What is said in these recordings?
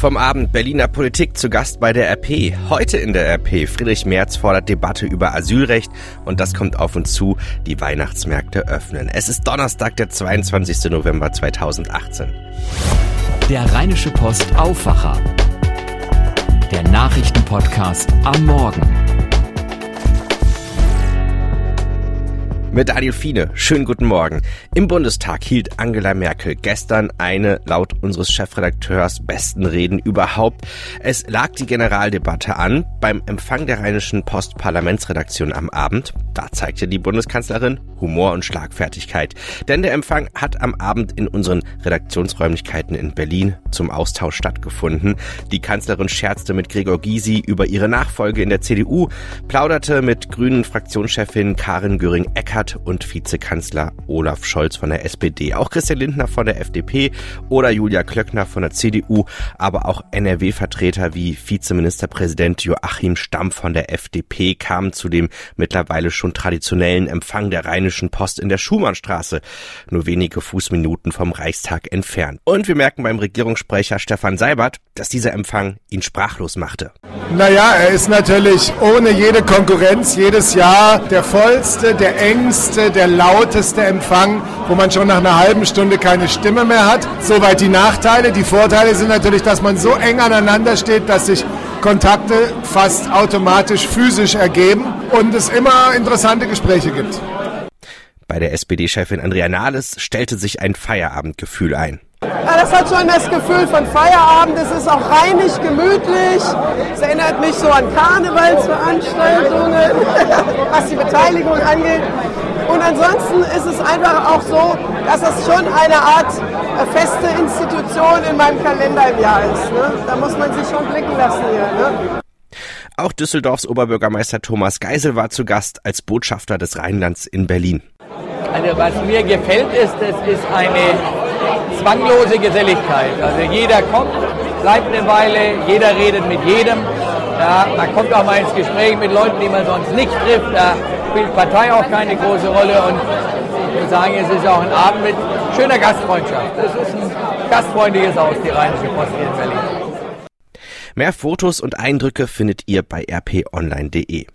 Vom Abend Berliner Politik zu Gast bei der RP. Heute in der RP. Friedrich Merz fordert Debatte über Asylrecht und das kommt auf uns zu. Die Weihnachtsmärkte öffnen. Es ist Donnerstag, der 22. November 2018. Der Rheinische Post Aufwacher. Der Nachrichtenpodcast am Morgen. Mit Daniel Fiene. Schönen guten Morgen. Im Bundestag hielt Angela Merkel gestern eine laut unseres Chefredakteurs besten Reden überhaupt. Es lag die Generaldebatte an beim Empfang der Rheinischen Post Parlamentsredaktion am Abend. Da zeigte die Bundeskanzlerin Humor und Schlagfertigkeit. Denn der Empfang hat am Abend in unseren Redaktionsräumlichkeiten in Berlin zum Austausch stattgefunden. Die Kanzlerin scherzte mit Gregor Gysi über ihre Nachfolge in der CDU, plauderte mit grünen Fraktionschefin Karin Göring-Eckardt und Vizekanzler Olaf Scholz von der SPD. Auch Christian Lindner von der FDP oder Julia Klöckner von der CDU, aber auch NRW-Vertreter wie Vizeministerpräsident Joachim Stamm von der FDP kamen zu dem mittlerweile schon traditionellen Empfang der Rheinischen Post in der Schumannstraße, nur wenige Fußminuten vom Reichstag entfernt. Und wir merken beim Regierungssprecher Stefan Seibert, dass dieser Empfang ihn sprachlos machte. Naja, er ist natürlich ohne jede Konkurrenz jedes Jahr der vollste, der engste, der lauteste Empfang, wo man schon nach einer halben Stunde keine Stimme mehr hat. Soweit die Nachteile. Die Vorteile sind natürlich, dass man so eng aneinander steht, dass sich Kontakte fast automatisch physisch ergeben und es immer interessante Gespräche gibt. Bei der SPD-Chefin Andrea Nahles stellte sich ein Feierabendgefühl ein. Ja, das hat schon das Gefühl von Feierabend. Es ist auch reinig, gemütlich. Es erinnert mich so an Karnevalsveranstaltungen, was die Beteiligung angeht. Und ansonsten ist es einfach auch so, dass es schon eine Art feste Institution in meinem Kalender im Jahr ist. Ne? Da muss man sich schon blicken lassen hier. Ne? Auch Düsseldorfs Oberbürgermeister Thomas Geisel war zu Gast als Botschafter des Rheinlands in Berlin. Also was mir gefällt ist, es ist eine zwanglose Geselligkeit. Also jeder kommt, bleibt eine Weile, jeder redet mit jedem. Ja, man kommt auch mal ins Gespräch mit Leuten, die man sonst nicht trifft. Da spielt Partei auch keine große Rolle. Und ich muss sagen, es ist auch ein Abend mit schöner Gastfreundschaft. Es ist ein gastfreundliches Haus, die Rheinische Post hier in Berlin. Mehr Fotos und Eindrücke findet ihr bei rponline.de.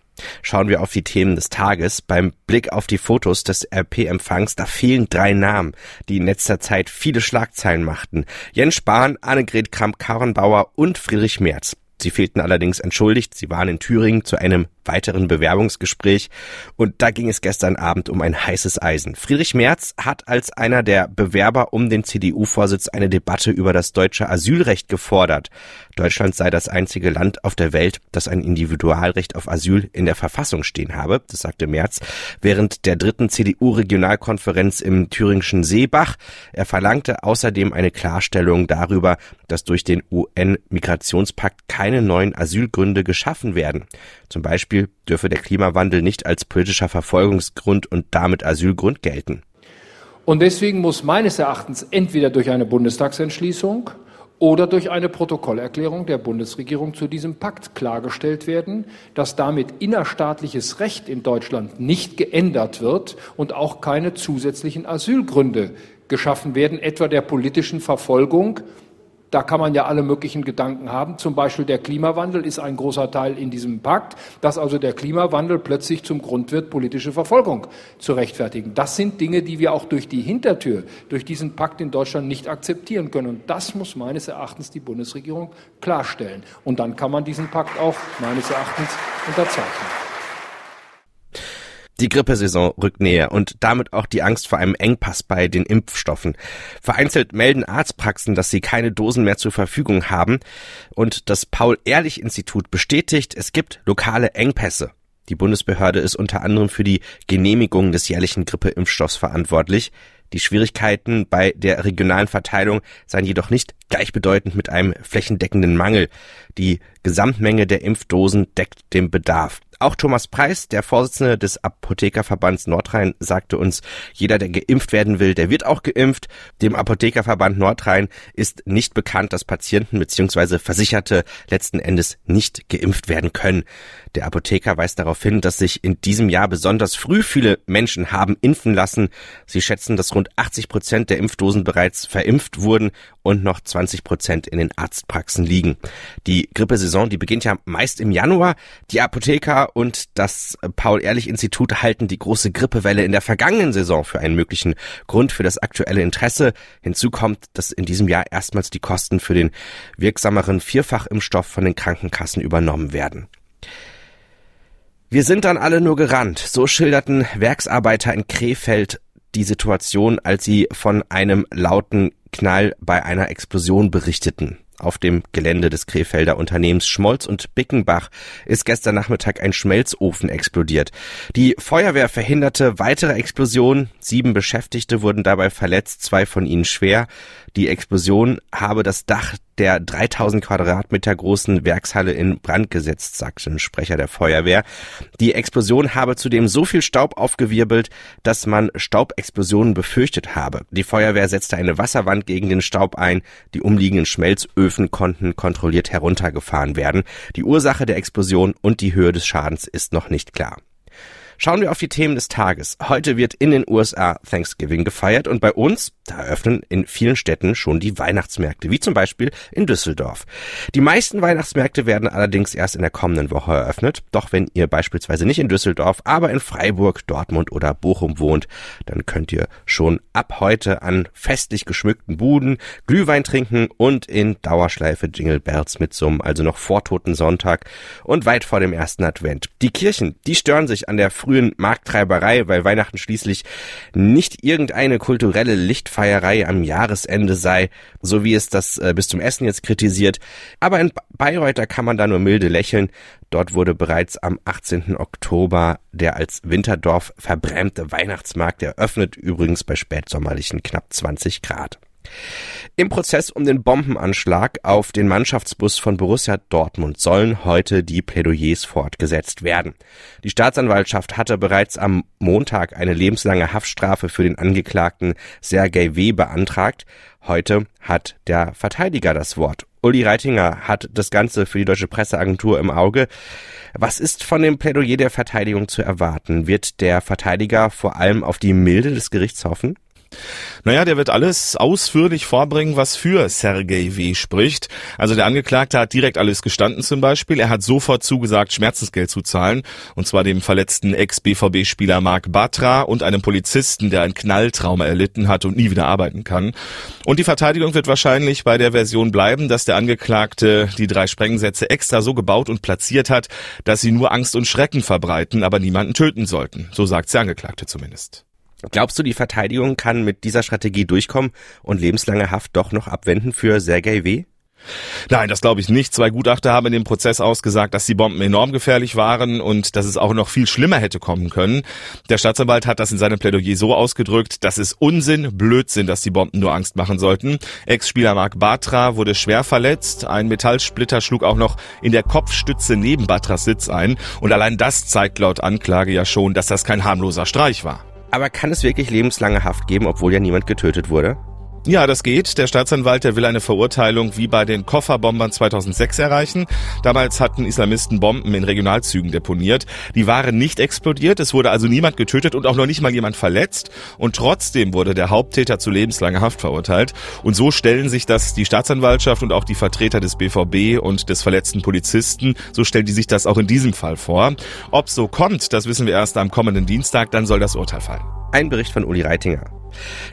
Schauen wir auf die Themen des Tages. Beim Blick auf die Fotos des RP-Empfangs, da fehlen drei Namen, die in letzter Zeit viele Schlagzeilen machten. Jens Spahn, Annegret Kramp-Karrenbauer und Friedrich Merz. Sie fehlten allerdings entschuldigt. Sie waren in Thüringen zu einem weiteren Bewerbungsgespräch. Und da ging es gestern Abend um ein heißes Eisen. Friedrich Merz hat als einer der Bewerber um den CDU-Vorsitz eine Debatte über das deutsche Asylrecht gefordert. Deutschland sei das einzige Land auf der Welt, das ein Individualrecht auf Asyl in der Verfassung stehen habe, das sagte Merz während der dritten CDU-Regionalkonferenz im thüringischen Seebach. Er verlangte außerdem eine Klarstellung darüber, dass durch den UN-Migrationspakt keine neuen Asylgründe geschaffen werden. Zum Beispiel dürfe der Klimawandel nicht als politischer Verfolgungsgrund und damit Asylgrund gelten. Und deswegen muss meines Erachtens entweder durch eine Bundestagsentschließung oder durch eine Protokollerklärung der Bundesregierung zu diesem Pakt klargestellt werden, dass damit innerstaatliches Recht in Deutschland nicht geändert wird und auch keine zusätzlichen Asylgründe geschaffen werden, etwa der politischen Verfolgung da kann man ja alle möglichen Gedanken haben. Zum Beispiel der Klimawandel ist ein großer Teil in diesem Pakt, dass also der Klimawandel plötzlich zum Grund wird, politische Verfolgung zu rechtfertigen. Das sind Dinge, die wir auch durch die Hintertür, durch diesen Pakt in Deutschland nicht akzeptieren können. Und das muss meines Erachtens die Bundesregierung klarstellen. Und dann kann man diesen Pakt auch meines Erachtens unterzeichnen. Die Grippesaison rückt näher und damit auch die Angst vor einem Engpass bei den Impfstoffen. Vereinzelt melden Arztpraxen, dass sie keine Dosen mehr zur Verfügung haben und das Paul-Ehrlich-Institut bestätigt, es gibt lokale Engpässe. Die Bundesbehörde ist unter anderem für die Genehmigung des jährlichen Grippeimpfstoffs verantwortlich. Die Schwierigkeiten bei der regionalen Verteilung seien jedoch nicht gleichbedeutend mit einem flächendeckenden Mangel. Die Gesamtmenge der Impfdosen deckt den Bedarf. Auch Thomas Preis, der Vorsitzende des Apothekerverbands Nordrhein, sagte uns, jeder, der geimpft werden will, der wird auch geimpft. Dem Apothekerverband Nordrhein ist nicht bekannt, dass Patienten bzw. Versicherte letzten Endes nicht geimpft werden können. Der Apotheker weist darauf hin, dass sich in diesem Jahr besonders früh viele Menschen haben impfen lassen. Sie schätzen, dass rund 80 Prozent der Impfdosen bereits verimpft wurden und noch 20 Prozent in den Arztpraxen liegen. Die Grippesaison, die beginnt ja meist im Januar. Die Apotheker und das Paul-Ehrlich-Institut halten die große Grippewelle in der vergangenen Saison für einen möglichen Grund für das aktuelle Interesse. Hinzu kommt, dass in diesem Jahr erstmals die Kosten für den wirksameren Vierfachimpfstoff von den Krankenkassen übernommen werden. Wir sind dann alle nur gerannt. So schilderten Werksarbeiter in Krefeld die Situation, als sie von einem lauten Knall bei einer Explosion berichteten. Auf dem Gelände des Krefelder Unternehmens Schmolz und Bickenbach ist gestern Nachmittag ein Schmelzofen explodiert. Die Feuerwehr verhinderte weitere Explosionen. Sieben Beschäftigte wurden dabei verletzt, zwei von ihnen schwer. Die Explosion habe das Dach der 3000 Quadratmeter großen Werkshalle in Brand gesetzt, sagte ein Sprecher der Feuerwehr. Die Explosion habe zudem so viel Staub aufgewirbelt, dass man Staubexplosionen befürchtet habe. Die Feuerwehr setzte eine Wasserwand gegen den Staub ein. Die umliegenden Schmelzöfen konnten kontrolliert heruntergefahren werden. Die Ursache der Explosion und die Höhe des Schadens ist noch nicht klar. Schauen wir auf die Themen des Tages. Heute wird in den USA Thanksgiving gefeiert und bei uns, da eröffnen in vielen Städten schon die Weihnachtsmärkte, wie zum Beispiel in Düsseldorf. Die meisten Weihnachtsmärkte werden allerdings erst in der kommenden Woche eröffnet. Doch wenn ihr beispielsweise nicht in Düsseldorf, aber in Freiburg, Dortmund oder Bochum wohnt, dann könnt ihr schon ab heute an festlich geschmückten Buden Glühwein trinken und in Dauerschleife Jingle Bells mitsummen, also noch vor Toten Sonntag und weit vor dem ersten Advent. Die Kirchen, die stören sich an der frühen Markttreiberei, weil Weihnachten schließlich nicht irgendeine kulturelle Lichtfeierei am Jahresende sei, so wie es das äh, bis zum Essen jetzt kritisiert. Aber in Bayreuther kann man da nur milde lächeln. Dort wurde bereits am 18. Oktober der als Winterdorf verbrämte Weihnachtsmarkt eröffnet, übrigens bei spätsommerlichen knapp 20 Grad. Im Prozess um den Bombenanschlag auf den Mannschaftsbus von Borussia Dortmund sollen heute die Plädoyers fortgesetzt werden. Die Staatsanwaltschaft hatte bereits am Montag eine lebenslange Haftstrafe für den Angeklagten Sergei W. beantragt. Heute hat der Verteidiger das Wort. Uli Reitinger hat das Ganze für die Deutsche Presseagentur im Auge. Was ist von dem Plädoyer der Verteidigung zu erwarten? Wird der Verteidiger vor allem auf die Milde des Gerichts hoffen? Naja, der wird alles ausführlich vorbringen, was für Sergei W. spricht. Also der Angeklagte hat direkt alles gestanden zum Beispiel. Er hat sofort zugesagt, Schmerzensgeld zu zahlen. Und zwar dem verletzten Ex-BVB-Spieler Marc Batra und einem Polizisten, der ein Knalltrauma erlitten hat und nie wieder arbeiten kann. Und die Verteidigung wird wahrscheinlich bei der Version bleiben, dass der Angeklagte die drei Sprengsätze extra so gebaut und platziert hat, dass sie nur Angst und Schrecken verbreiten, aber niemanden töten sollten. So sagt der Angeklagte zumindest. Glaubst du, die Verteidigung kann mit dieser Strategie durchkommen und lebenslange Haft doch noch abwenden für Sergei W.? Nein, das glaube ich nicht. Zwei Gutachter haben in dem Prozess ausgesagt, dass die Bomben enorm gefährlich waren und dass es auch noch viel schlimmer hätte kommen können. Der Staatsanwalt hat das in seinem Plädoyer so ausgedrückt, dass es Unsinn, Blödsinn, dass die Bomben nur Angst machen sollten. Ex-Spieler Marc Batra wurde schwer verletzt. Ein Metallsplitter schlug auch noch in der Kopfstütze neben Batras Sitz ein. Und allein das zeigt laut Anklage ja schon, dass das kein harmloser Streich war. Aber kann es wirklich lebenslange Haft geben, obwohl ja niemand getötet wurde? Ja, das geht. Der Staatsanwalt, der will eine Verurteilung wie bei den Kofferbombern 2006 erreichen. Damals hatten Islamisten Bomben in Regionalzügen deponiert. Die waren nicht explodiert, es wurde also niemand getötet und auch noch nicht mal jemand verletzt. Und trotzdem wurde der Haupttäter zu lebenslanger Haft verurteilt. Und so stellen sich das die Staatsanwaltschaft und auch die Vertreter des BVB und des verletzten Polizisten, so stellen die sich das auch in diesem Fall vor. Ob so kommt, das wissen wir erst am kommenden Dienstag, dann soll das Urteil fallen. Ein Bericht von Uli Reitinger.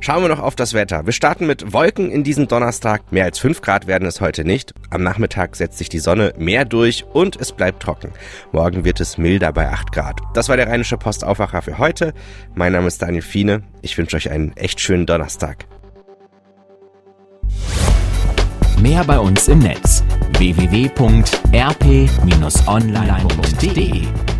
Schauen wir noch auf das Wetter. Wir starten mit Wolken in diesem Donnerstag. Mehr als 5 Grad werden es heute nicht. Am Nachmittag setzt sich die Sonne mehr durch und es bleibt trocken. Morgen wird es milder bei 8 Grad. Das war der Rheinische Postaufwacher für heute. Mein Name ist Daniel Fiene. Ich wünsche euch einen echt schönen Donnerstag. Mehr bei uns im Netz www.rp-online.de